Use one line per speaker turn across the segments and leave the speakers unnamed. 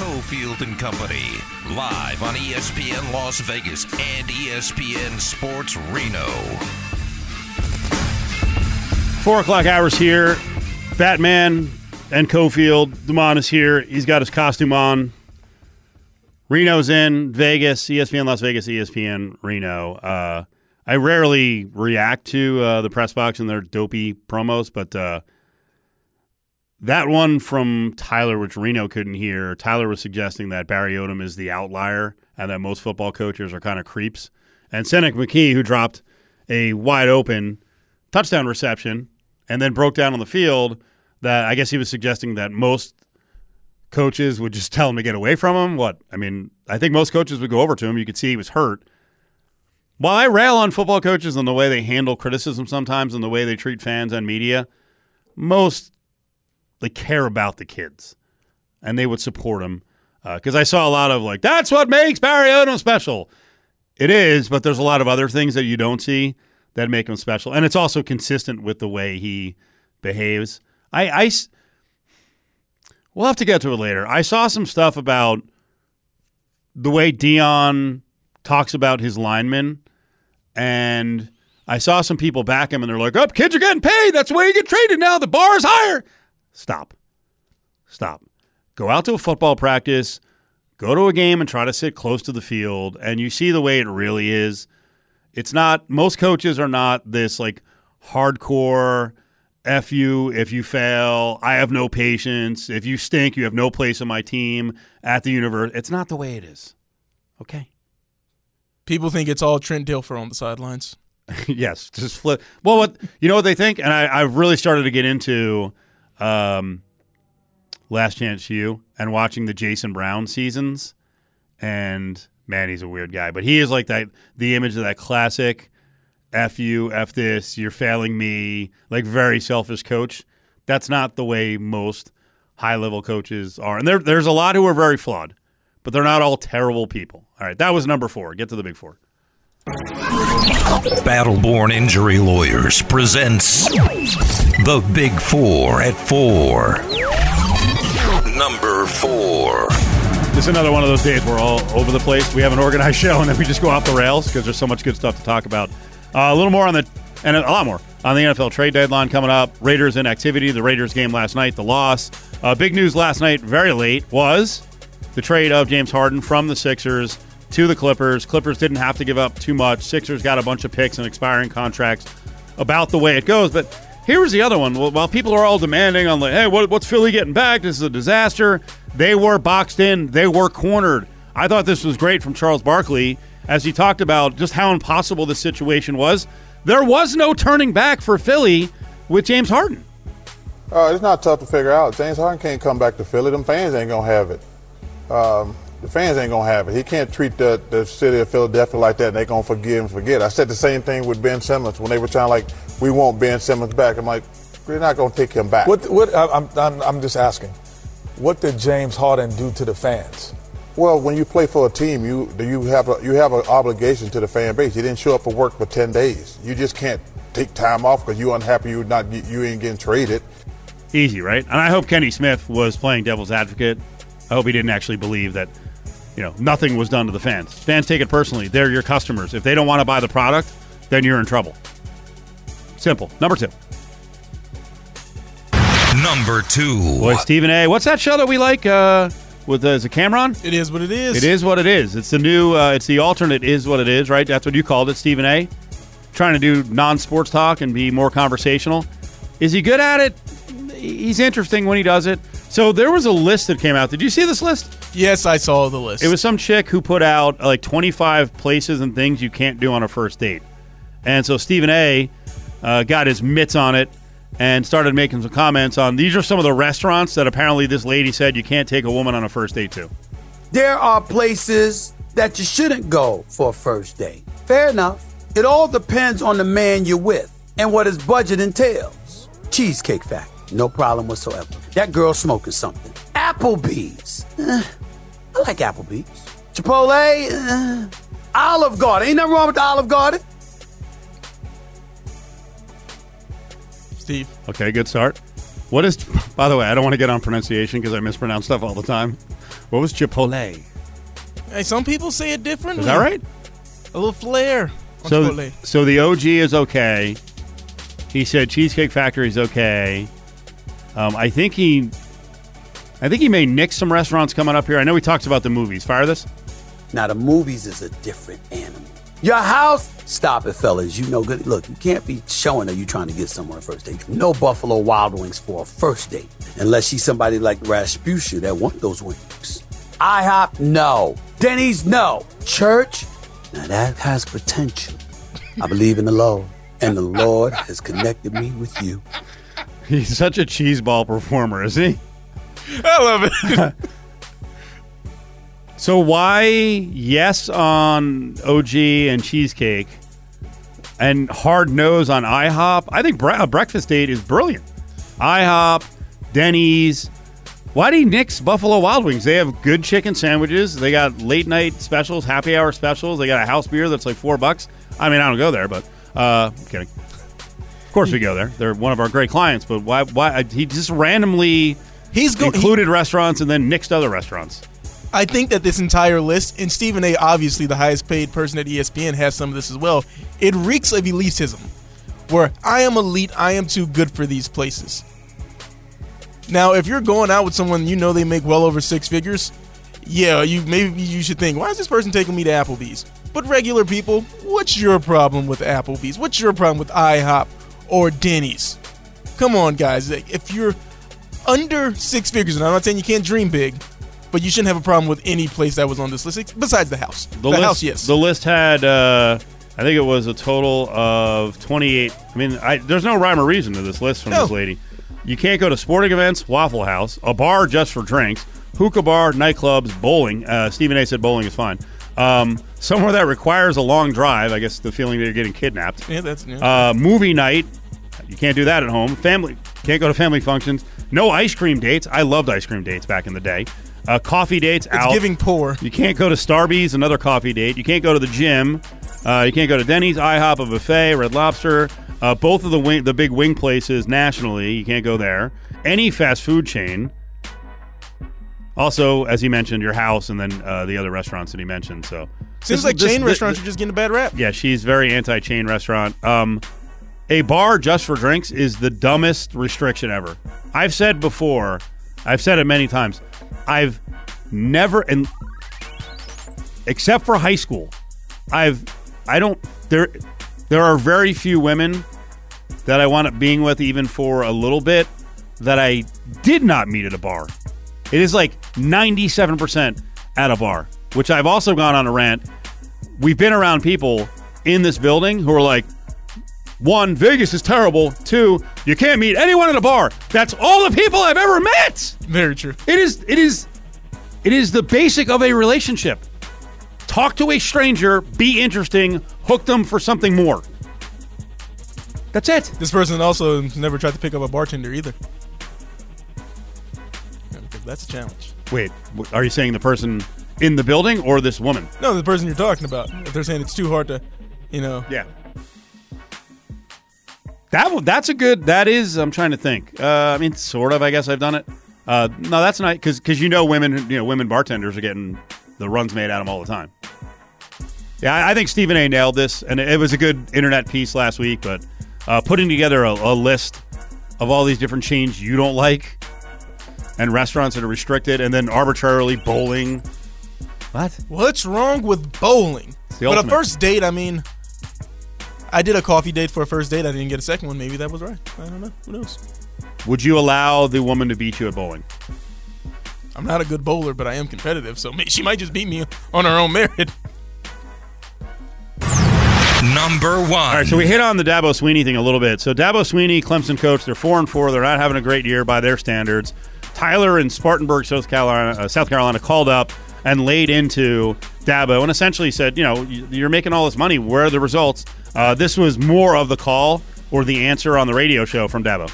Cofield and Company, live on ESPN Las Vegas and ESPN Sports Reno.
Four o'clock hours here. Batman and Cofield. Dumont is here. He's got his costume on. Reno's in Vegas. ESPN Las Vegas. ESPN Reno. Uh, I rarely react to uh, the press box and their dopey promos, but uh, that one from Tyler, which Reno couldn't hear, Tyler was suggesting that Barry Odom is the outlier and that most football coaches are kind of creeps. And Senek McKee, who dropped a wide open touchdown reception and then broke down on the field, that I guess he was suggesting that most coaches would just tell him to get away from him. What? I mean, I think most coaches would go over to him. You could see he was hurt. While I rail on football coaches and the way they handle criticism sometimes and the way they treat fans and media, most they care about the kids and they would support them. Because uh, I saw a lot of like, that's what makes Barry Odom special. It is, but there's a lot of other things that you don't see that make him special, and it's also consistent with the way he behaves. I, we'll have to get to it later. I saw some stuff about the way Deion talks about his linemen, and I saw some people back him, and they're like, "Up, kids are getting paid. That's the way you get traded now. The bar is higher." Stop, stop. Go out to a football practice, go to a game, and try to sit close to the field, and you see the way it really is. It's not. Most coaches are not this like hardcore. F you if you fail. I have no patience. If you stink, you have no place on my team at the universe. It's not the way it is. Okay.
People think it's all Trent Dilfer on the sidelines.
yes, just flip. Well, what you know what they think, and I, I've really started to get into um, Last Chance U and watching the Jason Brown seasons, and man, he's a weird guy, but he is like that the image of that classic "f you, f this, you're failing me," like very selfish coach. That's not the way most high level coaches are, and there, there's a lot who are very flawed, but they're not all terrible people. All right, that was number four. Get to the big four.
Battleborn Injury Lawyers presents The Big Four at Four. Number four.
This is another one of those days where we're all over the place. We have an organized show, and then we just go off the rails because there's so much good stuff to talk about. Uh, a little more on the, and a lot more on the NFL trade deadline coming up. Raiders in activity. The Raiders game last night, the loss. Uh, big news last night, very late, was the trade of James Harden from the Sixers to the Clippers. Clippers didn't have to give up too much. Sixers got a bunch of picks and expiring contracts. About the way it goes, but here was the other one. While people are all demanding on like, hey, what, what's Philly getting back? This is a disaster. They were boxed in. They were cornered. I thought this was great from Charles Barkley as he talked about just how impossible the situation was. There was no turning back for Philly with James Harden.
Uh, it's not tough to figure out. James Harden can't come back to Philly. Them fans ain't gonna have it. Um, the fans ain't gonna have it. He can't treat the, the city of Philadelphia like that. and They gonna forgive and forget. I said the same thing with Ben Simmons when they were trying like, we want Ben Simmons back. I'm like, we're not gonna take him back.
What? What? I- I'm, I'm, I'm just asking. What did James Harden do to the fans?
Well, when you play for a team, you you have a, you have an obligation to the fan base. You didn't show up for work for ten days. You just can't take time off because you're unhappy. You not you ain't getting traded.
Easy, right? And I hope Kenny Smith was playing devil's advocate. I hope he didn't actually believe that, you know, nothing was done to the fans. Fans take it personally. They're your customers. If they don't want to buy the product, then you're in trouble. Simple. Number two.
Number two.
Boy, Stephen A. What's that show that we like? Uh, with uh, is it Cam'ron?
It is what it is.
It is what it is. It's the new. Uh, it's the alternate. Is what it is. Right. That's what you called it, Stephen A. Trying to do non-sports talk and be more conversational. Is he good at it? He's interesting when he does it. So there was a list that came out. Did you see this list?
Yes, I saw the list.
It was some chick who put out like 25 places and things you can't do on a first date. And so Stephen A. Uh, got his mitts on it and started making some comments on these are some of the restaurants that apparently this lady said you can't take a woman on a first date to.
There are places that you shouldn't go for a first date. Fair enough. It all depends on the man you're with and what his budget entails. Cheesecake Factory, no problem whatsoever. That girl smoking something. Applebee's. Eh, I like Applebee's. Chipotle. eh, Olive Garden. Ain't nothing wrong with the Olive Garden.
Steve.
Okay, good start. What is, by the way, I don't want to get on pronunciation because I mispronounce stuff all the time. What was Chipotle?
Hey, some people say it differently.
Is that right?
A little flair on
So,
Chipotle.
so the OG is okay. He said Cheesecake Factory is okay. Um, I think he, I think he may nix some restaurants coming up here. I know he talks about the movies. Fire this.
Now the movies is a different animal. Your house? Stop it, fellas. You know good. Look, you can't be showing that you're trying to get on a first date. No Buffalo Wild Wings for a first date. Unless she's somebody like Rasputia that want those wings. IHOP, no. Denny's, no. Church? Now that has potential. I believe in the Lord. And the Lord has connected me with you.
He's such a cheeseball performer, isn't he?
I love it.
So why yes on OG and cheesecake, and hard nose on IHOP? I think bre- a breakfast date is brilliant. IHOP, Denny's. Why do you nix Buffalo Wild Wings? They have good chicken sandwiches. They got late night specials, happy hour specials. They got a house beer that's like four bucks. I mean, I don't go there, but uh, I'm kidding. Of course, we go there. They're one of our great clients. But why? Why he just randomly
He's go-
included restaurants and then nixed other restaurants?
I think that this entire list, and Stephen A, obviously the highest paid person at ESPN, has some of this as well. It reeks of elitism, where I am elite, I am too good for these places. Now, if you're going out with someone you know they make well over six figures, yeah, you maybe you should think, why is this person taking me to Applebee's? But regular people, what's your problem with Applebee's? What's your problem with IHOP or Denny's? Come on, guys. If you're under six figures, and I'm not saying you can't dream big, but you shouldn't have a problem with any place that was on this list besides the house. The,
list,
house, yes.
The list had, uh, I think it was a total of 28. I mean, I, there's no rhyme or reason to this list from
No.
this lady. You can't go to sporting events, Waffle House, a bar just for drinks, hookah bar, nightclubs, bowling. Uh, Stephen A. said bowling is fine. Um, somewhere that requires a long drive. I guess the feeling that you're getting kidnapped.
yeah, that's yeah.
Uh, movie night. You can't do that at home. Family can't go to family functions. No ice cream dates. I loved ice cream dates back in the day. Uh, coffee dates
it's
out.
giving poor.
You can't go to Starbucks, another coffee date. You can't go to the gym. Uh, you can't go to Denny's, IHOP, a buffet, Red Lobster. Uh, both of the wing, the big wing places nationally. You can't go there. Any fast food chain. Also, as he mentioned, your house, and then uh, the other restaurants that he mentioned. So
Seems
this-
like
this-
chain
thi-
restaurants are just getting a bad rap.
yeah, she's very anti-chain restaurant. Um, a bar just for drinks is the dumbest restriction ever. I've said before, I've said it many times. I've never, and except for high school, I've, I don't. There, there are very few women that I wound up being with, even for a little bit, that I did not meet at a bar. It is like ninety-seven percent at a bar, which I've also gone on a rant we've been around people in this building who are like, one, Vegas is terrible. Two, you can't meet anyone at a bar. That's all the people I've ever met.
Very true.
It is, it is, it is the basic of a relationship. Talk to a stranger, be interesting, hook them for something more. That's it.
This person also never tried to pick up a bartender either. Yeah, because that's a challenge.
Wait, are you saying the person in the building or this woman?
No, the person you're talking about. If they're saying it's too hard to, you know,
Yeah. That that's a good. That is. I'm trying to think. Uh, I mean, sort of. I guess I've done it. Uh, no, that's not because because you know women you know women bartenders are getting the runs made at them all the time. Yeah, I, I think Stephen A. nailed this, and it, it was a good internet piece last week. But uh, putting together a, a list of all these different chains you don't like and restaurants that are restricted, and then arbitrarily bowling. What?
What's wrong with bowling? But a first date, I mean, I did a coffee date for a first date. I didn't get a second one. Maybe that was right. I don't know. Who knows?
Would you allow the woman to beat you at bowling?
I'm not a good bowler, but I am competitive, so she might just beat me on her own merit.
Number one.
All right, so we hit on the Dabo Swinney thing a little bit. So Dabo Swinney, Clemson coach, they're four and four. They're not having a great year by their standards. Tyler in Spartanburg, South Carolina, uh, South Carolina, called up and laid into Dabo and essentially said, you know, you- you're making all this money. Where are the results? Uh, this was more of the call or the answer on the radio show from Dabo.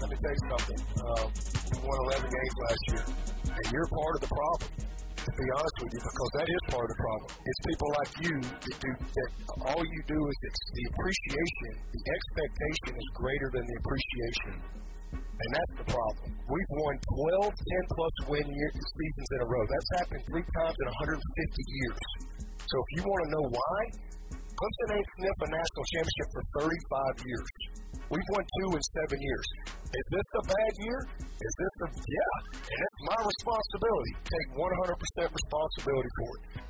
Let me tell you something. Um, we won 11 games last year, and you're part of the problem. To be honest with you, because that is part of the problem. It's people like you that do that. All you do is the appreciation. The expectation is greater than the appreciation. And that's the problem. We've won 12 10 plus win year, seasons in a row. That's happened three times in 150 years. So if you want to know why, Clemson ain't sniffed a national championship for 35 years. We've won two in seven years. Is this a bad year? Is this a yeah? And it's my responsibility. Take 100% responsibility for it.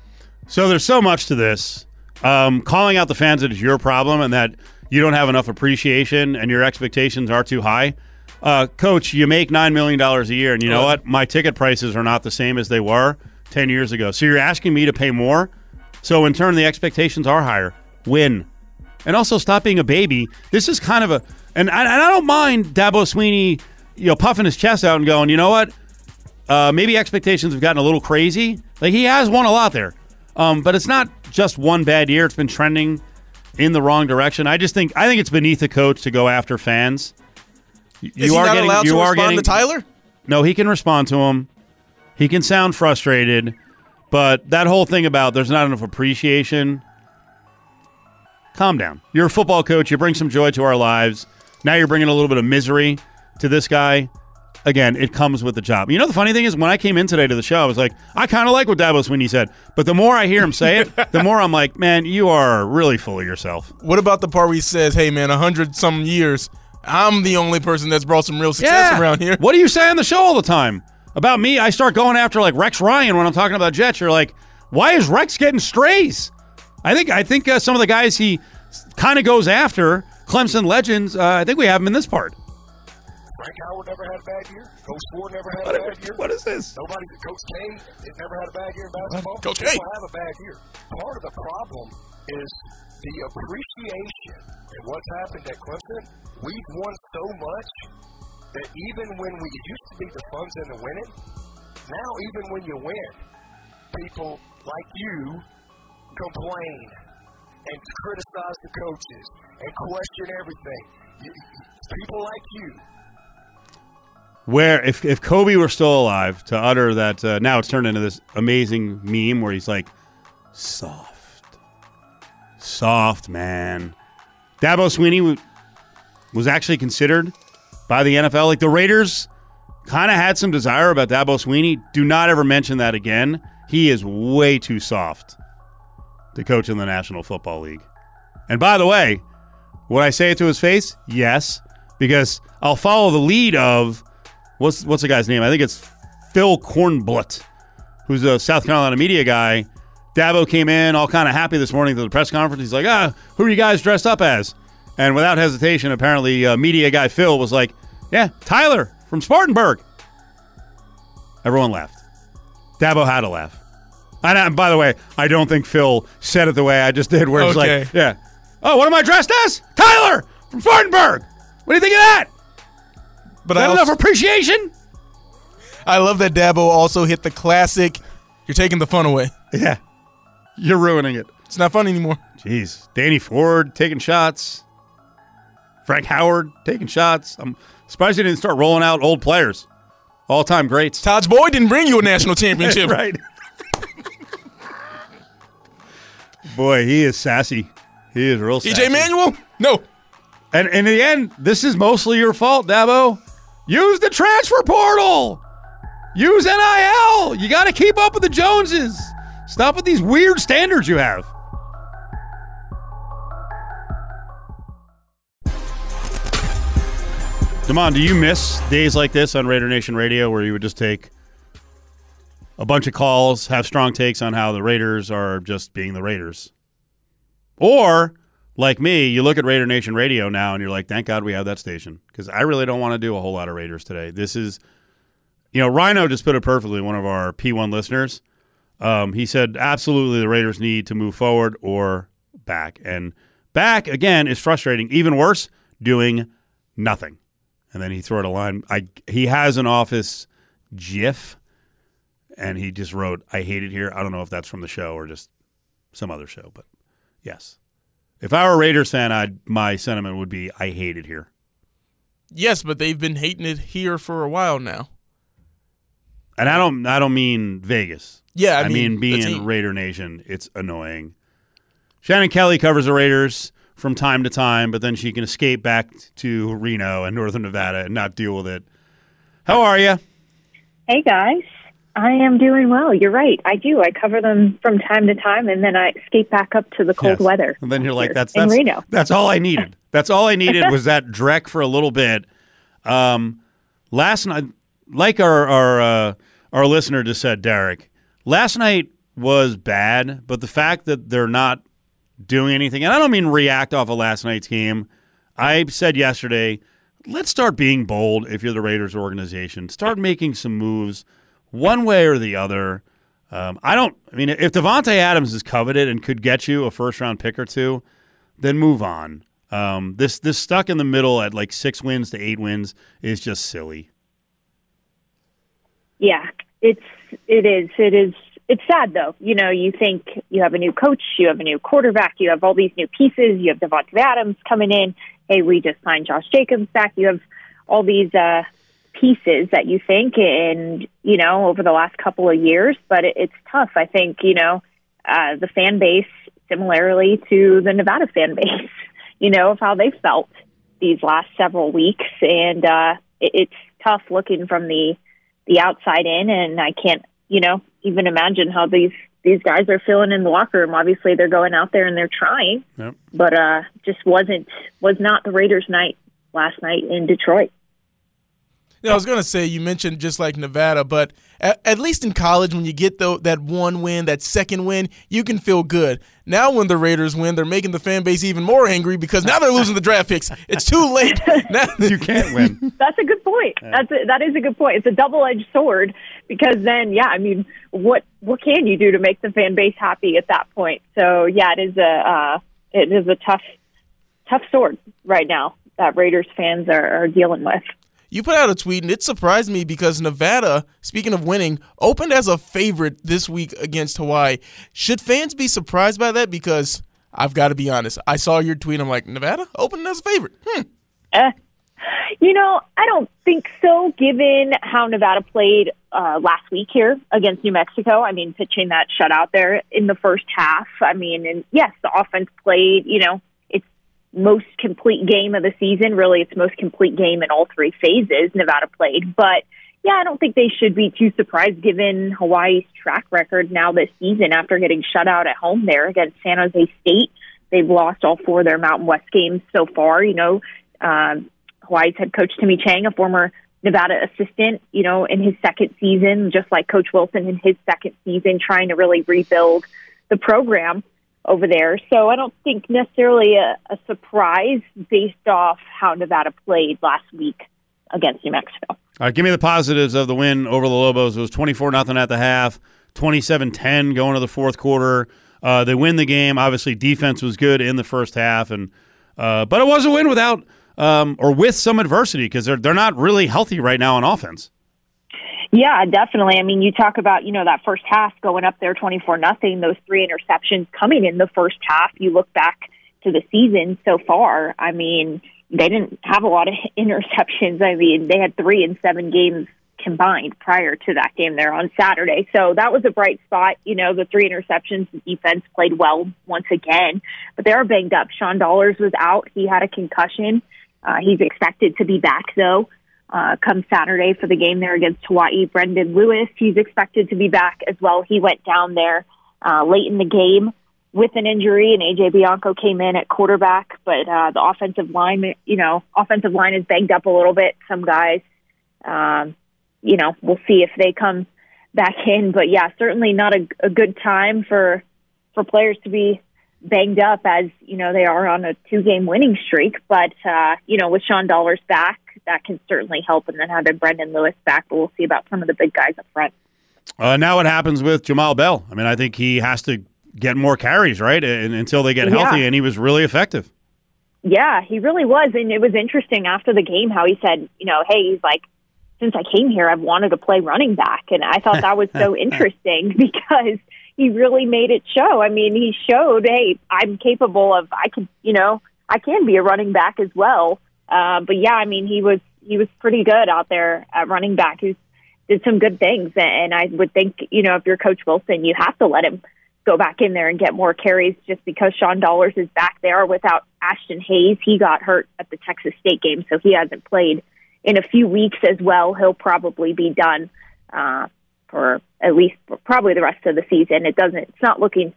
So there's so much to this. Um, calling out the fans that it's your problem and that you don't have enough appreciation and your expectations are too high. Uh, Coach, you make $9 million a year, and you know what? My ticket prices are not the same as they were 10 years ago. So you're asking me to pay more. So in turn, the expectations are higher. Win. And also stop being a baby. This is kind of a, and I, and I don't mind Dabo Swinney, you know, puffing his chest out and going, you know what? Uh, maybe expectations have gotten a little crazy. Like he has won a lot there. Um, but it's not just one bad year. It's been trending in the wrong direction. I just think I think it's beneath the coach to go after fans. You
Is he
are
not
getting,
allowed
you
to
are
respond
getting,
to Tyler?
No, he can respond to him. He can sound frustrated, but that whole thing about there's not enough appreciation. Calm down. You're a football coach. You bring some joy to our lives. Now you're bringing a little bit of misery to this guy. Again, it comes with the job. You know, the funny thing is, when I came in today to the show, I was like, I kind of like what Dabo Swinney said. But the more I hear him say it, the more I'm like, man, you are really full of yourself.
What about the part where he says, "Hey, man, a hundred some years, I'm the only person that's brought some real success around here."
What do you say on the show all the time? About me, I start going after like Rex Ryan when I'm talking about Jets. You're like, why is Rex getting strays? I think I think uh, some of the guys he kind of goes after, Clemson legends. Uh, I think we have him in this part.
Frank Howard never had a bad year. Coach Ford never had
What-
a bad year.
what is this?
Nobody. Coach K has never had a bad year in basketball.
Coach K.
People have a bad year. Part of the problem is the appreciation and what's happened at Clemson. We've won so much that even when we used to be the fun's in the winning, now even when you win, people like you complain and criticize the coaches and question everything. People like you
Where if if Kobe were still alive to utter that, uh, now it's turned into this amazing meme where he's like, soft, soft man. Dabo Swinney was actually considered by the NFL. Like the Raiders kind of had some desire about Dabo Swinney. Do not ever mention that again. He is way too soft to coach in the National Football League. And by the way, would I say it to his face? Yes, because I'll follow the lead of what's what's the guy's name? I think it's Phil Kornblut, who's a South Carolina media guy. Dabo came in all kind of happy this morning to the press conference. He's like, "Ah, who are you guys dressed up as?" And without hesitation, apparently, uh, media guy Phil was like, "Yeah, Tyler from Spartanburg." Everyone laughed. Dabo had to laugh. And uh, by the way, I don't think Phil said it the way I just did, where it's
Okay.
like, "Yeah, oh, what am I dressed as? Tyler from Spartanburg." What do you think of that?
But
Is
I,
that
also,
enough appreciation?
I love that Dabo also hit the classic. You're taking the fun away.
Yeah. You're ruining it.
It's not fun anymore.
Jeez. Danny Ford taking shots. Frank Howard taking shots. I'm surprised he didn't start rolling out old players. All time greats.
Tajh Boyd didn't bring you a national championship.
right. Boy, he is sassy. He is real sassy.
EJ Manuel? No.
And, and in the end, this is mostly your fault, Dabo. Use the transfer portal. Use NIL. You got to keep up with the Joneses. Stop with these weird standards you have. Damon, do you miss days like this on Raider Nation Radio where you would just take a bunch of calls, have strong takes on how the Raiders are just being the Raiders? Or, like me, you look at Raider Nation Radio now and you're like, thank God we have that station because I really don't want to do a whole lot of Raiders today. This is, you know, Rhino just put it perfectly, one of our P1 listeners. Um, he said, absolutely, the Raiders need to move forward or back. And back, again, is frustrating. Even worse, doing nothing. And then he threw out a line. I He has an office GIF, and he just wrote, I hate it here. I don't know if that's from the show or just some other show, but yes. If I were a Raiders fan, I'd, my sentiment would be, I hate it here.
Yes, but they've been hating it here for a while now.
And I don't, I don't mean Vegas.
Yeah, I
I,
mean,
mean, being
team.
Raider Nation, it's annoying. Shannon Kelly covers the Raiders from time to time, but then she can escape back to Reno and Northern Nevada and not deal with it. How are you?
Hey guys, I am doing well. You're right. I do. I cover them from time to time, and then I escape back up to the cold
Yes.
weather.
And then you're like, that's that's
Reno.
that's all I needed. That's all I needed was that Drek for a little bit. Um, last night, like our our uh, our listener just said, Derek. Last night was bad, but the fact that they're not doing anything, and I don't mean react off of last night's game. I said yesterday, let's start being bold. If you're the Raiders organization, start making some moves, one way or the other. Um, I don't. I mean, if Davante Adams is coveted and could get you a first round pick or two, then move on. Um, this this stuck in the middle at like six wins to eight wins is just silly.
Yeah, it's it is it is it's sad though. You know, you think you have a new coach, you have a new quarterback, you have all these new pieces, you have Davante Adams coming in. Hey, we just signed Josh Jacobs back. You have all these uh, pieces that you think, and you know, over the last couple of years, but it, it's tough. I think you know uh, the fan base, similarly to the Nevada fan base, you know, of how they felt these last several weeks, and uh, it, it's tough looking from the the outside in, and I can't, you know, even imagine how these these guys are feeling in the locker room. Obviously, they're going out there and they're trying,
Yep.
but uh, just wasn't was not the Raiders' night last night in Detroit.
Yeah, I was gonna say you mentioned just like Nevada, but at, at least in college, when you get the, that one win, that second win, you can feel good. Now, when the Raiders win, they're making the fan base even more angry because now they're losing the draft picks. It's too late. Now,
You can't win.
That's a good point. That's a, that is a good point. It's a double edged sword because then, yeah, I mean, what what can you do to make the fan base happy at that point? So yeah, it is a uh, it is a tough tough sword right now that Raiders fans are, are dealing with.
You put out a tweet, and it surprised me because Nevada, speaking of winning, opened as a favorite this week against Hawaii. Should fans be surprised by that? Because I've got to be honest, I saw your tweet. I'm like, Nevada opened as a favorite. Hmm.
Eh. You know, I don't think so, given how Nevada played uh, last week here against New Mexico. I mean, pitching that shutout there in the first half. I mean, and yes, the offense played, you know, most complete game of the season. Really, its most complete game in all three phases Nevada played. But yeah, I don't think they should be too surprised given Hawaii's track record now this season after getting shut out at home there against San Jose State. They've lost all four of their Mountain West games so far. You know, um, Hawaii's head coach Timmy Chang, a former Nevada assistant, you know, in his second season, just like Coach Wilson in his second season, trying to really rebuild the program over there. So I don't think necessarily a, a surprise based off how Nevada played last week against New Mexico.
All right, give me the positives of the win over the Lobos. It was 24 nothing at the half, 27-10 going to the fourth quarter. Uh, they win the game. Obviously, defense was good in the first half, and uh, but it was a win without um, or with some adversity because they're they're not really healthy right now on offense.
Yeah, definitely. I mean, you talk about, you know, that first half going up there 24 nothing, those three interceptions coming in the first half. You look back to the season so far. I mean, they didn't have a lot of interceptions. I mean, they had 3 in 7 games combined prior to that game there on Saturday. So that was a bright spot. You know, the three interceptions, the defense played well once again, but they are banged up. Sean Dollars was out. He had a concussion. Uh, he's expected to be back though uh, come Saturday for the game there against Hawaii. Brendon Lewis, he's expected to be back as well. He went down there uh, late in the game with an injury, and AJ Bianco came in at quarterback. But uh, the offensive line, you know, offensive line is banged up a little bit. Some guys, um, you know, we'll see if they come back in. But yeah, certainly not a, a good time for for players to be banged up as you know they are on a two game winning streak. But uh, you know, with Sean Dollars back, that can certainly help. And then having Brendon Lewis back, but we'll see about some of the big guys up front.
Uh, now what happens with Jamal Bell? I mean, I think he has to get more carries, right, and, until they get
Yeah.
healthy, and he was really effective.
Yeah, he really was. And it was interesting after the game how he said, you know, hey, he's like, since I came here, I've wanted to play running back. And I thought that was so interesting because he really made it show. I mean, he showed, hey, I'm capable of, I can, you know, I can be a running back as well. Uh, but yeah, I mean, he was, he was pretty good out there at running back. He did some good things. And I would think, you know, if you're Coach Wilson, you have to let him go back in there and get more carries just because Sean Dollars is back there without Ashton Hayes. He got hurt at the Texas State game, so he hasn't played in a few weeks as well. He'll probably be done uh, for at least probably the rest of the season. It doesn't. It's not looking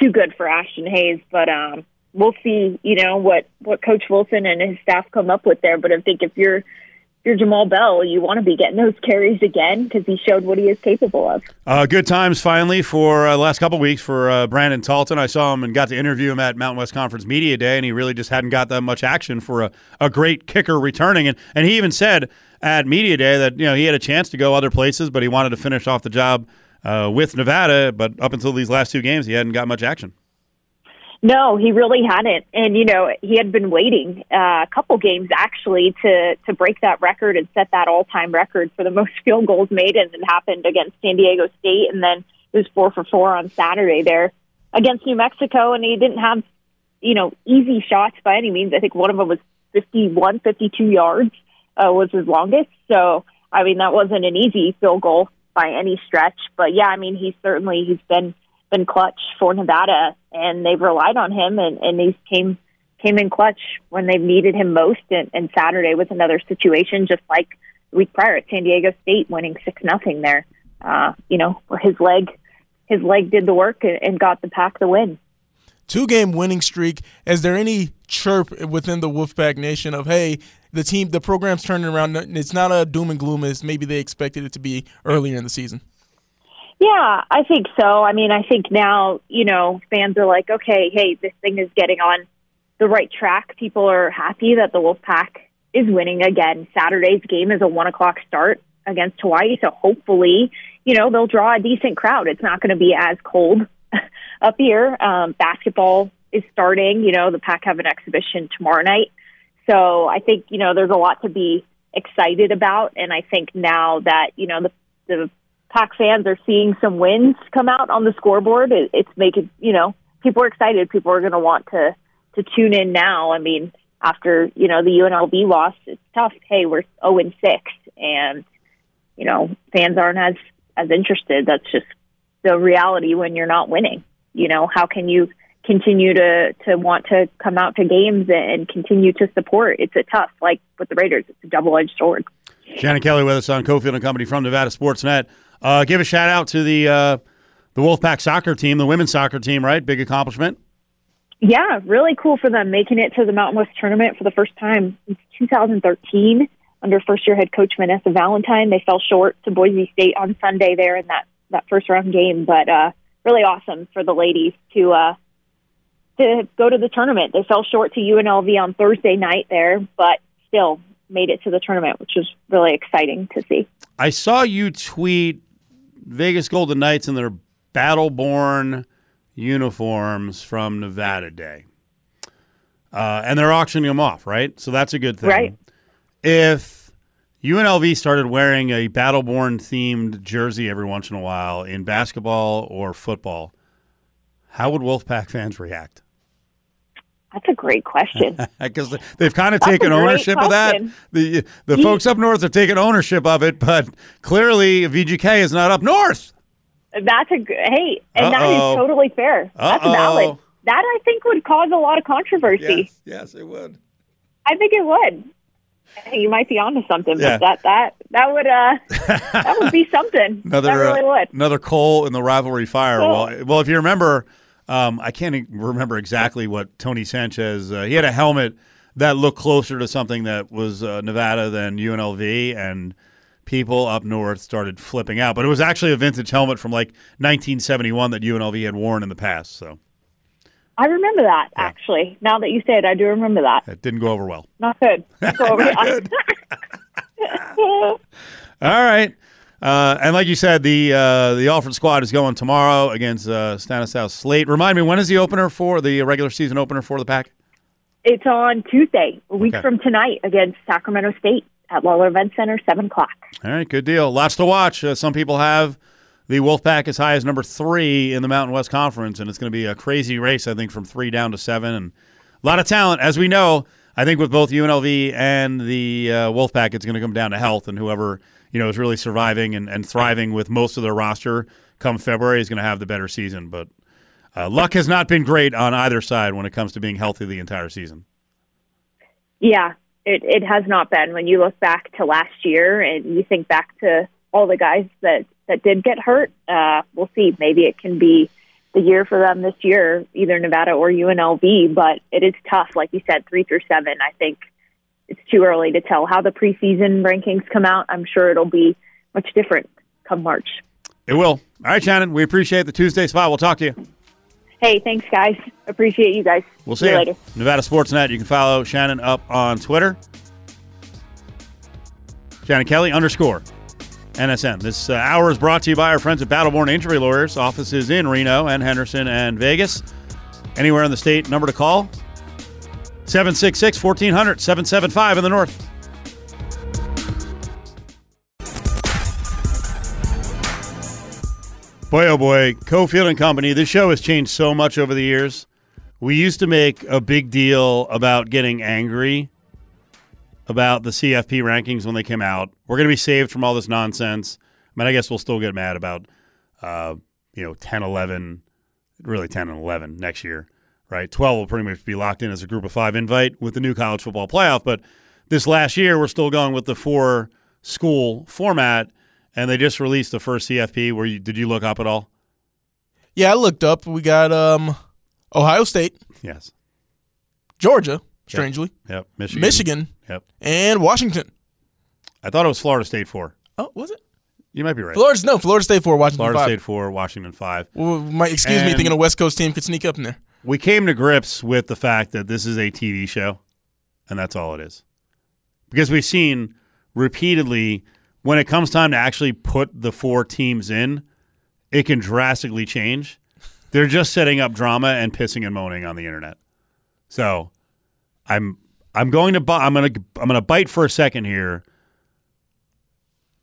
too good for Ashton Hayes, but um, we'll see. You know what what Coach Wilson and his staff come up with there. But I think if you're you're Jamal Bell, you want to be getting those carries again because he showed what he is capable of.
Uh, good times finally for uh, the last couple weeks for uh, Brandon Talton. I saw him and got to interview him at Mountain West Conference Media Day, and he really just hadn't got that much action for a, a great kicker returning. And, and he even said at Media Day that you know he had a chance to go other places, but he wanted to finish off the job uh, with Nevada. But up until these last two games, he hadn't got much action.
No, he really hadn't, and you know he had been waiting uh, a couple games actually to to break that record and set that all time record for the most field goals made, and it happened against San Diego State, and then it was four for four on Saturday there against New Mexico, and he didn't have you know easy shots by any means. I think one of them was 51, 52 yards uh, was his longest, so I mean that wasn't an easy field goal by any stretch, but yeah, I mean he's certainly he's been been clutch for Nevada, and they've relied on him, and, and he's came came in clutch when they've needed him most. And, and Saturday was another situation, just like the week prior at San Diego State, winning six nothing there. Uh, you know, where his leg his leg did the work and, and got the pack the win.
Two game winning streak. Is there any chirp within the Wolfpack Nation of hey, the team, the program's turning around? It's not a doom and gloom as maybe they expected it to be earlier in the season.
Yeah, I think so. I mean, I think now, you know, fans are like, okay, hey, this thing is getting on the right track. People are happy that the Wolfpack is winning again. Saturday's game is a one o'clock start against Hawaii, so hopefully, you know, they'll draw a decent crowd. It's not going to be as cold up here. Um, basketball is starting. You know, the Pack have an exhibition tomorrow night, so I think you know there's a lot to be excited about. And I think now that you know the the Pack fans are seeing some wins come out on the scoreboard. It, it's making you know people are excited. People are going to want to to tune in now. I mean, after you know the UNLV loss, it's tough. Hey, we're zero oh and six, and you know fans aren't as as interested. That's just the reality when you're not winning. You know, how can you continue to to want to come out to games and continue to support? It's a tough, like with the Raiders, it's a double edged sword.
Shannon Kelly with us on Cofield and Company from Nevada Sportsnet. Uh, give a shout out to the uh, the Wolfpack soccer team, the women's soccer team, right? Big accomplishment.
Yeah, really cool for them making it to the Mountain West tournament for the first time since 2013 under first year head coach Vanessa Valentine. They fell short to Boise State on Sunday there in that that first round game, but uh, really awesome for the ladies to uh, to go to the tournament. They fell short to UNLV on Thursday night there, but still made it to the tournament, which was really exciting to see.
I saw you tweet Vegas Golden Knights in their Battleborn uniforms from Nevada Day. Uh, and they're auctioning them off, right? So that's a good thing.
Right.
If UNLV started wearing a Battleborn themed jersey every once in a while in basketball or football, how would Wolfpack fans react?
That's a great question.
Because they've kind of taken ownership of that. The the folks up north have taken ownership of it, but clearly VGK is not up north.
That's a hey, and that is totally fair. That's Uh-oh. valid. That I think would cause a lot of controversy.
Yes, yes, it would.
I think it would. Hey, you might be onto something, yeah. but that that that would uh that would be something.
another
really
uh,
would.
another coal in the rivalry fire. Cool. Well, well, if you remember um, I can't remember exactly what Tony Sanchez. Uh, he had a helmet that looked closer to something that was uh, Nevada than UNLV, and people up north started flipping out. But it was actually a vintage helmet from like 1971 that UNLV had worn in the past. So
I remember that yeah. actually. Now that you say it, I do remember that.
It didn't go over well.
Not good. Not good.
All right. Uh, and like you said, the uh, the Alford squad is going tomorrow against uh, Stanislaus State. Remind me, when is the opener for the regular season opener for the Pack?
It's on Tuesday, a week okay. from tonight, against Sacramento State at Lawler Event Center, seven o'clock.
All right, good deal. Lots to watch. Uh, some people have the Wolfpack as high as number three in the Mountain West Conference, and it's going to be a crazy race. I think from three down to seven, and a lot of talent, as we know. I think with both UNLV and the uh, Wolfpack, it's going to come down to health, and whoever you know, is really surviving and, and thriving with most of their roster come February is going to have the better season. But uh, luck has not been great on either side when it comes to being healthy the entire season.
Yeah, it, it has not been. When you look back to last year and you think back to all the guys that, that did get hurt, uh, we'll see. Maybe it can be the year for them this year, either Nevada or UNLV, but it is tough. Like you said, three through seven, I think it's too early to tell how the preseason rankings come out. I'm sure it'll be much different come March.
It will. All right, Shannon, we appreciate the Tuesday spot. We'll talk to you.
Hey, thanks, guys. Appreciate you guys.
We'll see,
you
you
later.
Nevada Sportsnet. You can follow Shannon up on Twitter. Shannon Kelly underscore NSN. This uh, hour is brought to you by our friends at Battleborn Injury Lawyers. Offices in Reno and Henderson and Vegas. Anywhere in the state, number to call 766 1400 775 in the north. Boy, oh boy, Cofield and Company. This show has changed so much over the years. We used to make a big deal about getting angry about the CFP rankings when they came out. We're going to be saved from all this nonsense. I mean, I guess we'll still get mad about, uh, you know, 10, 11, really 10 and 11 next year, right? 12 will pretty much be locked in as a group of five invite with the new college football playoff. But this last year, we're still going with the four school format, and they just released the first CFP. Where you, did you look up at all?
Yeah, I looked up. We got um, Ohio State,
Yes.
Georgia, strangely,
Yep. Michigan.
Michigan,
Yep.
and Washington.
I thought it was Florida State four.
Oh, was it?
You might be right.
Florida? No, Florida State four, Washington
Florida
five.
State four, Washington five.
Well, my, excuse me, thinking a West Coast team could sneak up in there.
We came to grips with the fact that this is a TV show, and that's all it is. Because we've seen repeatedly when it comes time to actually put the four teams in, it can drastically change. They're just setting up drama and pissing and moaning on the internet. So, I'm I'm going to I'm going to I'm going to bite for a second here.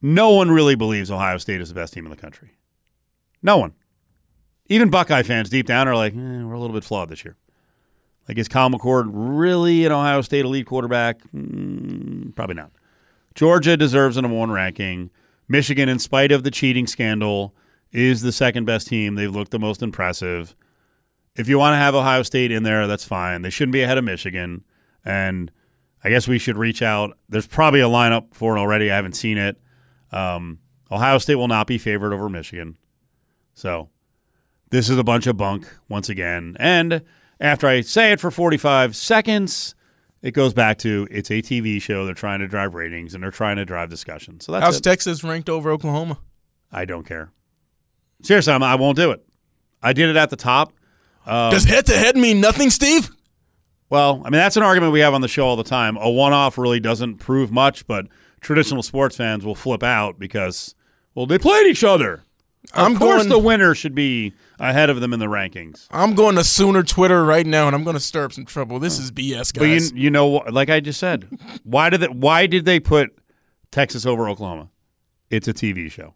No one really believes Ohio State is the best team in the country. No one. Even Buckeye fans deep down are like, eh, we're a little bit flawed this year. Like, is Kyle McCord really an Ohio State elite quarterback? Mm, probably not. Georgia deserves a number one ranking. Michigan, in spite of the cheating scandal, is the second best team. They've looked the most impressive. If you want to have Ohio State in there, that's fine. They shouldn't be ahead of Michigan. And I guess we should reach out. There's probably a lineup for it already. I haven't seen it. Um, Ohio State will not be favored over Michigan. So this is a bunch of bunk once again. And after I say it for 45 seconds, it goes back to it's a TV show. They're trying to drive ratings and they're trying to drive discussion. So that's
How's
it.
Texas ranked over Oklahoma?
I don't care. Seriously, I'm, I won't do it. I did it at the top. Um,
Does head to head mean nothing, Steve?
Well, I mean, that's an argument we have on the show all the time. A one off really doesn't prove much, but traditional sports fans will flip out because, well, they played each other.
I'm
of course,
going.
the winner should be ahead of them in the rankings.
I'm going to Sooner Twitter right now, and I'm going to stir up some trouble. This is BS, guys.
But you, you know, what- like I just said, why did they, why did they put Texas over Oklahoma? It's a TV show.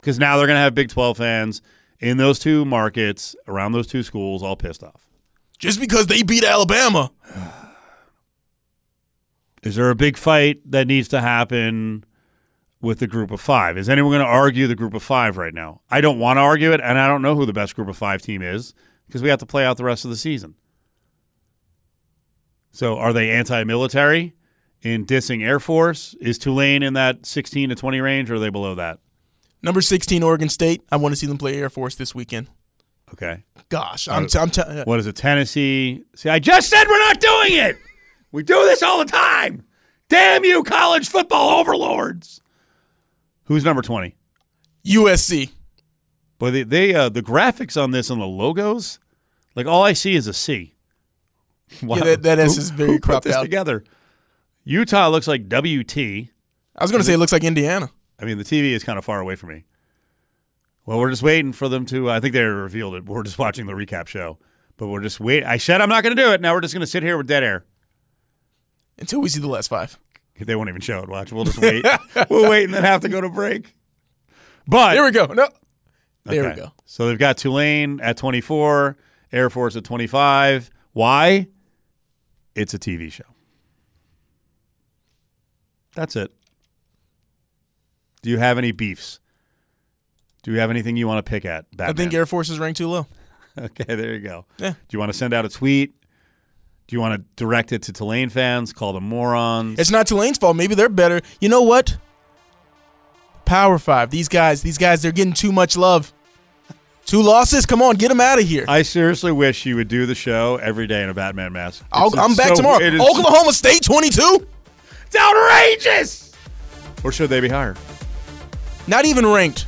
Because now they're going to have Big 12 fans in those two markets around those two schools all pissed off.
Just because they beat Alabama.
Is there a big fight that needs to happen with the group of five? Is anyone going to argue the group of five right now? I don't want to argue it, and I don't know who the best group of five team is because we have to play out the rest of the season. So, are they anti-military in dissing Air Force? Is Tulane in that 16 to 20 range, or are they below that?
Number 16, Oregon State. I want to see them play Air Force this weekend.
Okay.
Gosh, uh, I'm, t- I'm t- uh,
What is it? Tennessee. See, I just said we're not doing it. We do this all the time. Damn you, college football overlords. Who's number 20?
USC.
But they, they uh, the graphics on this and the logos, like all I see is a C. Wow.
that- that S is very
who put
cropped
this
out.
together. Utah looks like WT.
I was going to say it looks like Indiana.
I mean, the TV is kind of far away from me. Well, we're just waiting for them to. I think they revealed it. We're just watching the recap show, but we're just wait. I said I'm not going to do it. Now we're just going to sit here with dead air.
Until we see the last five.
They won't even show it. Watch. We'll just wait. we'll wait and then have to go to break. But
here we go. No. There
Okay.
we go.
So they've got Tulane at 24, Air Force at 25. Why? It's a TV show. That's it. Do you have any beefs? Do you have anything you want to pick at?
I think Air Force is ranked too low.
Okay, there you go.
Yeah.
Do you want to send out a tweet? Do you want to direct it to Tulane fans? Call them morons?
It's not Tulane's fault. Maybe they're better. You know what? Power Five. These guys. These guys. They're getting too much love. Two losses. Come on, get them out of here.
I seriously wish you would do the show every day in a Batman mask.
I'll, I'm back
so-
tomorrow. Oklahoma State 22.
It's outrageous. Or should they be higher?
Not even ranked.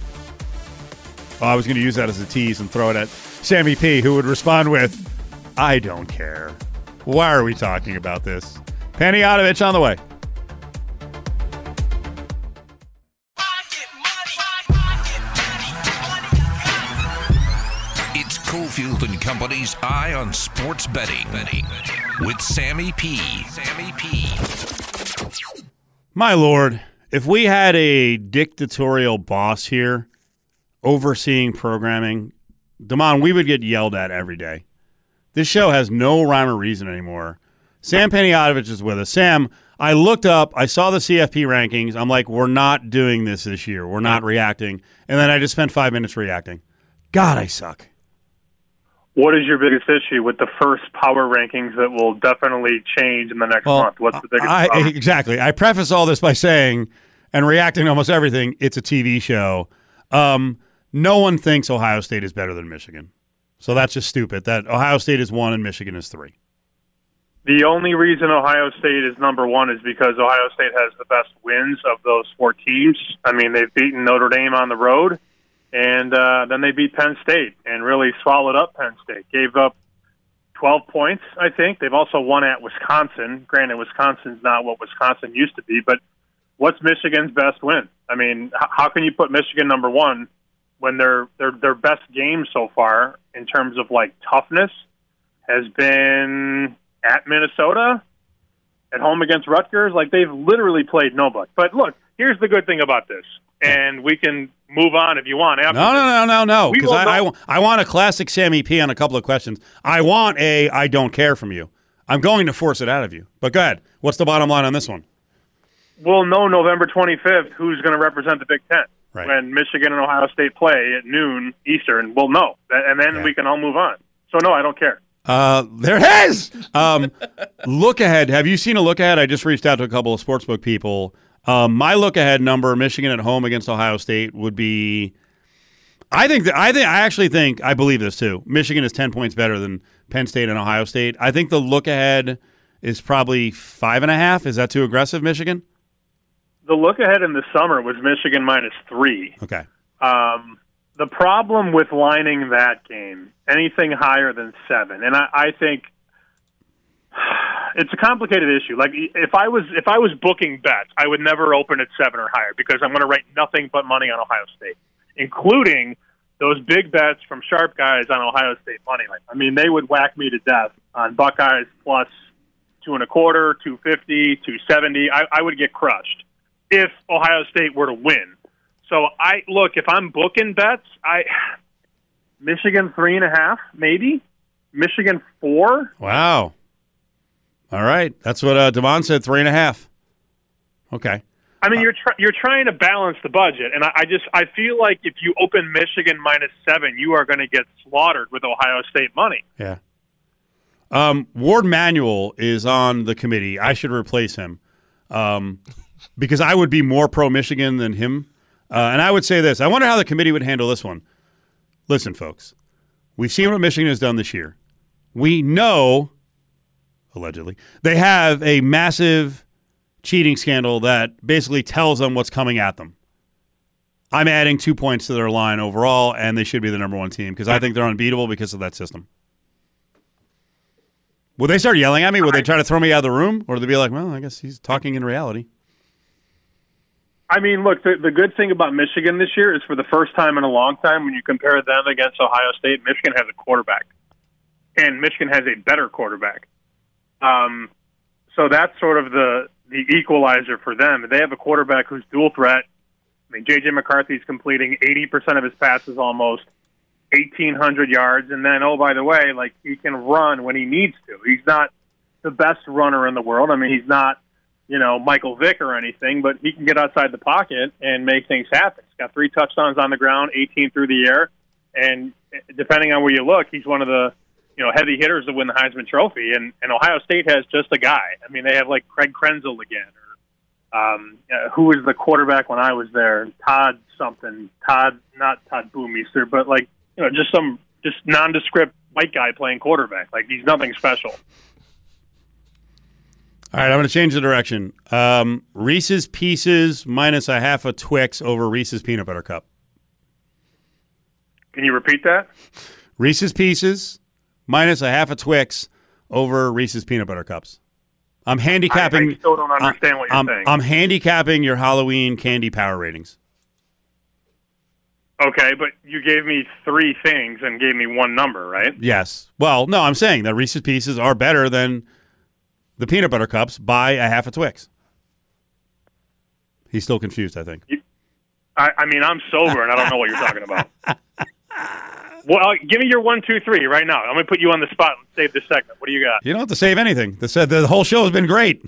Oh, I was going to use that as a tease and throw it at Sammy P, who would respond with, "I don't care. Why are we talking about this?" Panayotovich on the way.
It's Cofield and Company's Eye on Sports Betting with Sammy P. Sammy P.
My lord, if we had a dictatorial boss here overseeing programming, Damon, we would get yelled at every day. This show has no rhyme or reason anymore. Sam Panayotovich is with us. Sam, I looked up, I saw the CFP rankings. I'm like, we're not doing this this year. We're not reacting. And then I just spent five minutes reacting. God, I suck.
What is your biggest issue with the first power rankings that will definitely change in the next
Well,
month? What's the biggest
I,
problem?
exactly. I preface all this by saying, and reacting to almost everything, it's a TV show. Um, no one thinks Ohio State is better than Michigan. So that's just stupid. That Ohio State is one and Michigan is three.
The only reason Ohio State is number one is because Ohio State has the best wins of those four teams. I mean, they've beaten Notre Dame on the road, and uh, then they beat Penn State and really swallowed up Penn State. Gave up 12 points, I think. They've also won at Wisconsin. Granted, Wisconsin's not what Wisconsin used to be, but what's Michigan's best win? I mean, how can you put Michigan number one when their their their best game so far in terms of like toughness has been at Minnesota, at home against Rutgers. Like they've literally played nobody. But look, here's the good thing about this, and we can move on if you want. After
No, no, no, no, no. Because I, I, I want a classic Sammy P on a couple of questions. I want a I don't care from you. I'm going to force it out of you. But go ahead. What's the bottom line on this one?
we'll know November 25th who's going to represent the Big Ten.
Right.
When Michigan and Ohio State play at noon Eastern, we'll know, and then
Yeah.
we can all move on. So no, I don't care.
Uh, there it is. Um, look ahead. Have you seen a look ahead? I just reached out to a couple of sportsbook people. Um, my look ahead number, Michigan at home against Ohio State, would be. I think that I think I actually think I believe this too. Michigan is ten points better than Penn State and Ohio State. I think the look ahead is probably five and a half. Is that too aggressive, Michigan?
The look ahead in the summer was Michigan minus three.
Okay.
Um, the problem with lining that game, anything higher than seven, and I, I think it's a complicated issue. Like if I was if I was booking bets, I would never open at seven or higher because I'm going to write nothing but money on Ohio State, including those big bets from sharp guys on Ohio State money line. I mean, they would whack me to death on Buckeyes plus two and a quarter, two fifty, two seventy. I, I would get crushed if Ohio State were to win. So I look if I'm booking bets, I Michigan three and a half, maybe Michigan four.
Wow. All right. That's what uh, Devon said. Three and a half. Okay.
I mean, you're tr- you're trying to balance the budget, and I, I just I feel like if you open Michigan minus seven, you are going to get slaughtered with Ohio State money.
Yeah. Um, Warde Manuel is on the committee. I should replace him um, because I would be more pro Michigan than him. Uh, and I would say this I wonder how the committee would handle this one. Listen, folks, we've seen what Michigan has done this year. We know, allegedly, they have a massive cheating scandal that basically tells them what's coming at them. I'm adding two points to their line overall, and they should be the number one team because I think they're unbeatable because of that system. Will they start yelling at me? Will they try to throw me out of the room? Or will they be like, well, I guess he's talking in reality?
I mean, look, the, the good thing about Michigan this year is for the first time in a long time, when you compare them against Ohio State, Michigan has a quarterback, and Michigan has a better quarterback. Um, so that's sort of the the equalizer for them. They have a quarterback who's dual threat. I mean, JJ McCarthy's completing eighty percent of his passes, almost eighteen hundred yards, and then oh by the way, like he can run when he needs to. He's not the best runner in the world. I mean, he's not you know, Michael Vick or anything, but he can get outside the pocket and make things happen. He's got three touchdowns on the ground, 18 through the air. and depending on where you look, he's one of the you know heavy hitters to win the Heisman Trophy. And, and Ohio State has just a guy. I mean, they have like Craig Krenzel again, or um, uh, who was the quarterback when I was there? Todd something. Todd, not Todd Boomeister, but like you know, just some just nondescript white guy playing quarterback. Like he's nothing special.
All right, I'm going to change the direction. Um, Reese's Pieces minus a half a Twix over Reese's Peanut Butter Cup.
Can you repeat that?
Reese's Pieces minus a half a Twix over Reese's Peanut Butter Cups. I'm handicapping.
I, I still don't understand what you're
I'm,
saying.
I'm handicapping your Halloween candy power ratings.
Okay, but you gave me three things and gave me one number, right?
Yes. Well, no, I'm saying that Reese's Pieces are better than the peanut butter cups by a half a Twix. He's still confused, I think.
I, I mean, I'm sober and I don't know what you're talking about. Well, uh, give me your one, two, three right now. I'm going to put you on the spot and save this segment. What do you got?
You don't have to save anything. The, said the whole show has been great.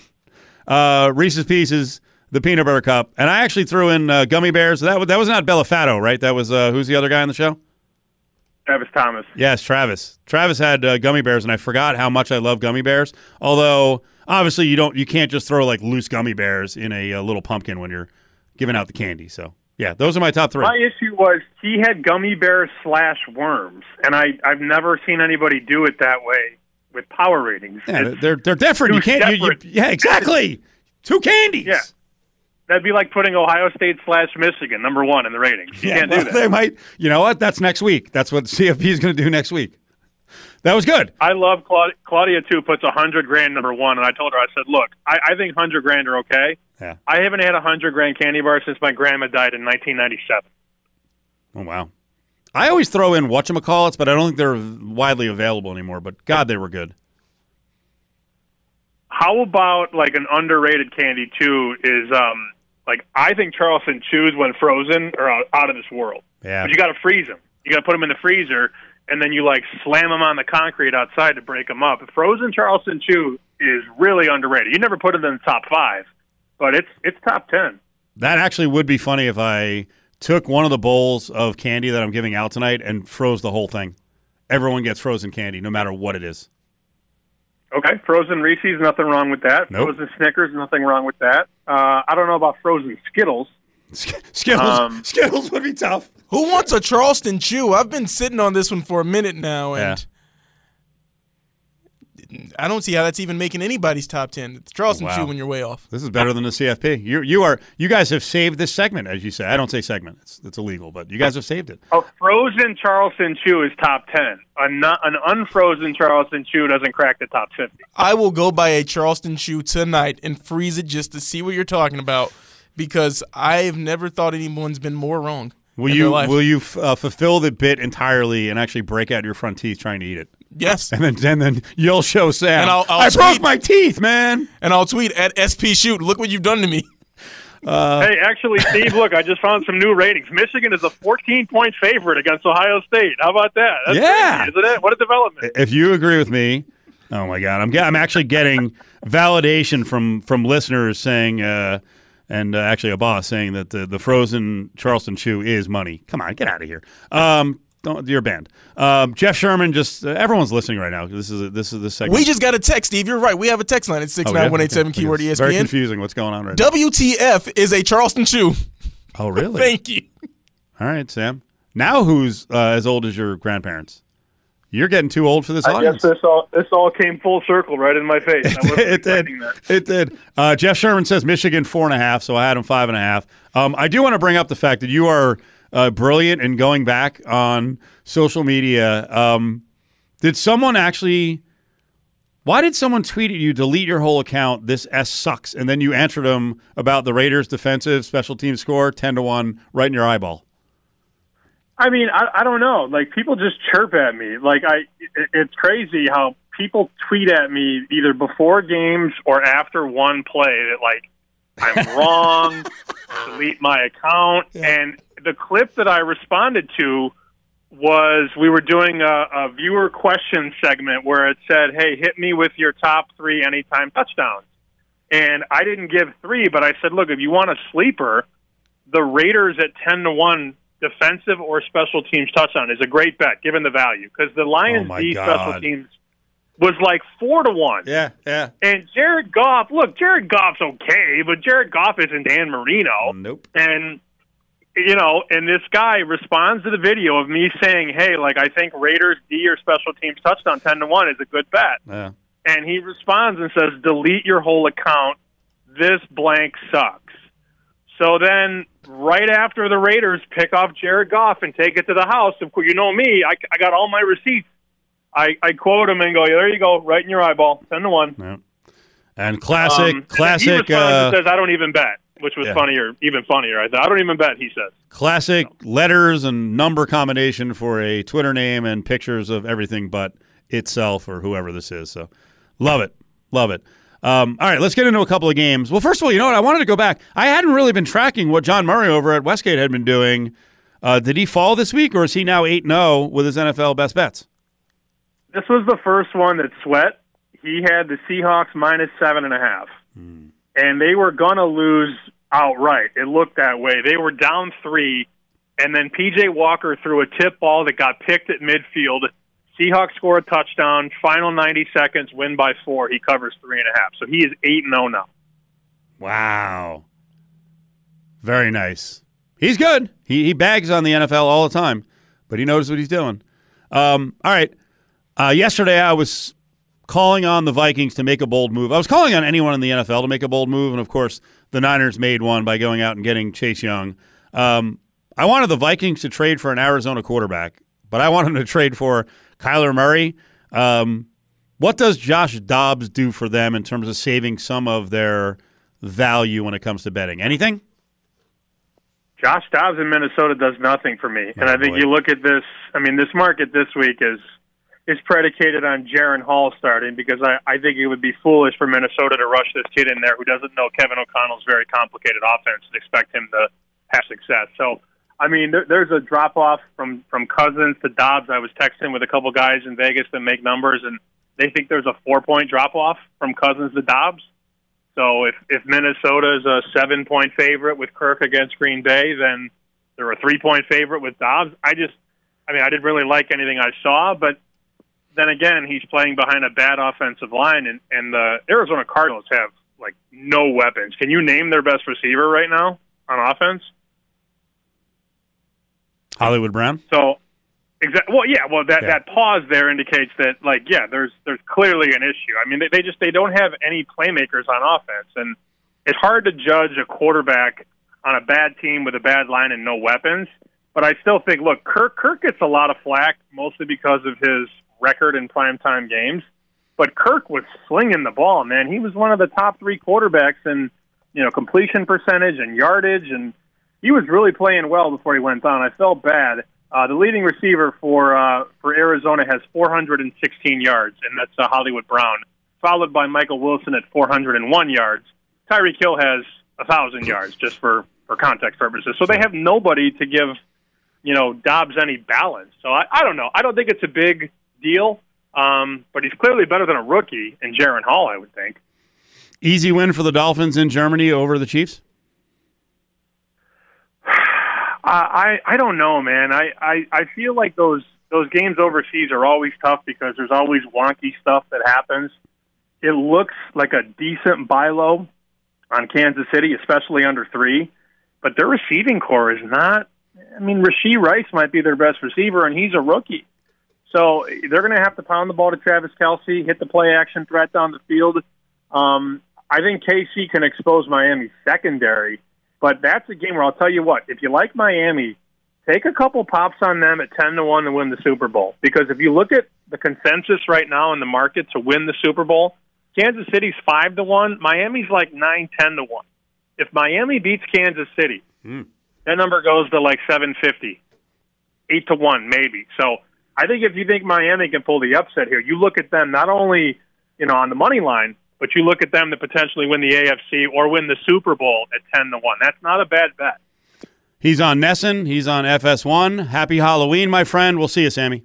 Uh, Reese's Pieces, the peanut butter cup, and I actually threw in uh, gummy bears. That was that was not Bellafato, right? That was uh, who's the other guy on the show?
Travis Thomas.
Yes, Travis. Travis had uh, gummy bears, and I forgot how much I love gummy bears. Although obviously you don't, you can't just throw like loose gummy bears in a, uh little pumpkin when you're giving out the candy. So yeah, those are my top three.
My issue was he had gummy bears slash worms, and I I've never seen anybody do it that way with power ratings.
Yeah,
It's
they're they're different. You can't. You, you, yeah, exactly. Two candies.
Yeah. That'd be like putting Ohio State slash Michigan number one in the ratings. You
Yeah,
can't
well,
do that.
They might. You know what? That's next week. That's what CFP is going to do next week. That was good.
I love Claudia, Claudia too. Puts a hundred grand number one, and I told her, I said, look, I, I think hundred grand are okay.
Yeah.
I haven't had a hundred grand candy bar since my grandma died in 1997.
Oh wow. I always throw in whatchamacallits, but I don't think they're widely available anymore. But God, they were good.
How about like an underrated candy too? Is um like I think Charleston chews when frozen are out, out of this world.
Yeah.
But you got to freeze them. You got to put them in the freezer, and then you like slam them on the concrete outside to break them up. Frozen Charleston chew is really underrated. You never put it in the top five, but it's it's top ten.
That actually would be funny if I took one of the bowls of candy that I'm giving out tonight and froze the whole thing. Everyone gets frozen candy, no matter what it is.
Okay, frozen Reese's, nothing wrong with that.
Nope.
Frozen Snickers, nothing wrong with that. Uh, I don't know about frozen Skittles.
Skittles,
Um,
Skittles would be tough.
Who wants a Charleston Chew? I've been sitting on this one for a minute now, and I don't see how that's even making anybody's top ten. It's Charleston
Wow.
Chew when you're way off.
This is better than the CFP. You you are you guys have saved this segment, as you say. I don't say segment; it's it's illegal, but you guys have saved it.
A frozen Charleston Chew is top ten. A not, an unfrozen Charleston Chew doesn't crack the top fifty.
I will go buy a Charleston Chew tonight and freeze it just to see what you're talking about, because I've never thought anyone's been more wrong.
Will
in
you
their life.
will you f- uh, fulfill the bit entirely and actually break out your front teeth trying to eat it?
Yes.
And then and then you'll show Sam.
And I'll- I'll
I broke my teeth, man.
And I'll tweet at SP Shoot. Look what you've done to me.
Uh,
hey, actually, Steve, look, I just found some new ratings. Michigan is a 14 point favorite against Ohio State. How about that? That's
Yeah.
crazy, isn't it? What a development.
If you agree with me, oh my god, I'm I'm actually getting validation from from listeners saying, uh, and uh, actually a boss saying that the the frozen Charleston chew is money. Come on, get out of here. Um, don't, you're banned. Um, Jeff Sherman, just uh, everyone's listening right now. This is a, this is the segment.
We just got a text, Steve. You're right. We have a text line at six
Oh,
nine
yeah?
one eight seven
Okay.
keyword E
It's Very confusing. What's going on right now?
WTF is a Charleston Chew.
Oh, really?
Thank you.
All right, Sam. Now who's uh, as old as your grandparents? You're getting too old for this
I
audience.
guess this all this all came full circle right in my face. I
it did. It did. Uh, Jeff Sherman says Michigan four and a half, so I had him five and a half. Um, I do want to bring up the fact that you are uh, brilliant in going back on social media. Um, did someone actually? Why did someone tweet at you, delete your whole account? This S sucks, and then you answered them about the Raiders' defensive special team score, ten to one, right in your eyeball.
I mean, I, I don't know. Like people just chirp at me. Like I, it, it's crazy how people tweet at me either before games or after one play that like I'm wrong, Uh-huh. delete my account. And the clip that I responded to was we were doing a, a viewer question segment where it said, "Hey, hit me with your top three anytime touchdowns." And I didn't give three, but I said, "Look, if you want a sleeper, the Raiders at ten to one defensive or special teams touchdown is a great bet given the value because the Lions
Oh,
D special teams was like four to one.
Yeah, yeah.
And Jared Goff, look, Jared Goff's okay, but Jared Goff isn't Dan Marino.
Nope.
And you know, and this guy responds to the video of me saying, "Hey, like I think Raiders D or special teams touchdown ten to one is a good bet."
Yeah.
And he responds and says, "Delete your whole account. This blank sucks." So then, right after the Raiders pick off Jared Goff and take it to the house, of course, you know me, I, I got all my receipts. I, I quote him and go, "Yeah, "There you go, right in your eyeball, ten to one."
Yeah. And classic,
Um,
classic,
He
uh,
and says, "I don't even bet," which was
Yeah.
funnier, even funnier. I thought, "I don't even bet." He says.
classic letters and number combination for a Twitter name and pictures of everything but itself or whoever this is. So, love it, love it. Um, all right, let's get into a couple of games. Well, first of all, you know what? I wanted to go back. I hadn't really been tracking what John Murray over at Westgate had been doing. Uh, did he fall this week, or is he now eight zero with his NFL best bets?
This was the first one that sweat. He had the Seahawks minus seven and a half, and they were gonna lose outright. It looked that way. They were down three, and then PJ Walker threw a tip ball that got picked at midfield. Seahawks score a touchdown. Final ninety seconds, win by four. He covers three and a half, so he is eight and zero now.
Wow. Very nice. He's good. He, he bags on the NFL all the time, but he knows what he's doing. Um, all right. Uh, yesterday, I was calling on the Vikings to make a bold move. I was calling on anyone in the NFL to make a bold move, and of course, the Niners made one by going out and getting Chase Young. Um, I wanted the Vikings to trade for an Arizona quarterback, but I wanted them to trade for Kyler Murray. Um, what does Josh Dobbs do for them in terms of saving some of their value when it comes to betting? Anything?
Josh Dobbs in Minnesota does nothing for me. And
Oh,
I think
boy.
you look at this, I mean, this market this week is is predicated on Jaren Hall starting because I, I think it would be foolish for Minnesota to rush this kid in there who doesn't know Kevin O'Connell's very complicated offense and expect him to have success. So, I mean, there, there's a drop off from, from Cousins to Dobbs. I was texting with a couple guys in Vegas that make numbers, and they think there's a four point drop off from Cousins to Dobbs. So if if Minnesota is a seven point favorite with Kirk against Green Bay, then they're a three point favorite with Dobbs. I just, I mean, I didn't really like anything I saw, but then again, he's playing behind a bad offensive line, and and the Arizona Cardinals have like no weapons. Can you name their best receiver right now on offense?
Hollywood Brown?
So, exactly. Well, yeah. Well, that
Yeah.
that pause there indicates that, like, yeah, there's there's clearly an issue. I mean, they, they just they don't have any playmakers on offense, and it's hard to judge a quarterback on a bad team with a bad line and no weapons. But I still think, look, Kirk Kirk gets a lot of flack mostly because of his record in primetime games. But Kirk was slinging the ball, man. He was one of the top three quarterbacks in you know completion percentage and yardage, and he was really playing well before he went down. I felt bad. Uh, the leading receiver for uh, for Arizona has 416 yards, and that's uh, Hollywood Brown, followed by Michael Wilson at 401 yards. Tyreek Hill has a thousand yards, just for for context purposes. So they have nobody to give you know Dobbs any balance. So I, I don't know. I don't think it's a big deal, um, but he's clearly better than a rookie in Jaren Hall, I would think.
Easy win for the Dolphins in Germany over the Chiefs?
I I don't know, man. I, I I feel like those those games overseas are always tough because there's always wonky stuff that happens. It looks like a decent buy low on Kansas City, especially under three, but their receiving corps is not. I mean, Rashee Rice might be their best receiver, and he's a rookie. So they're going to have to pound the ball to Travis Kelce, hit the play action threat down the field. Um, I think KC can expose Miami's secondary, but that's a game where I'll tell you what: if you like Miami, take a couple pops on them at ten to one to win the Super Bowl. Because if you look at the consensus right now in the market to win the Super Bowl, Kansas City's five to one, Miami's like nine, ten to one. If Miami beats Kansas City, that number goes to like seven fifty, eight to one maybe. So I think if you think Miami can pull the upset here, you look at them not only you know on the money line, but you look at them to potentially win the AFC or win the Super Bowl at ten to one. That's not a bad bet.
He's on Nesson. He's on FS1. Happy Halloween, my friend. We'll see you, Sammy.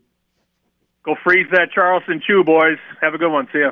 Go freeze that Charleston Chew, boys. Have a good one. See ya.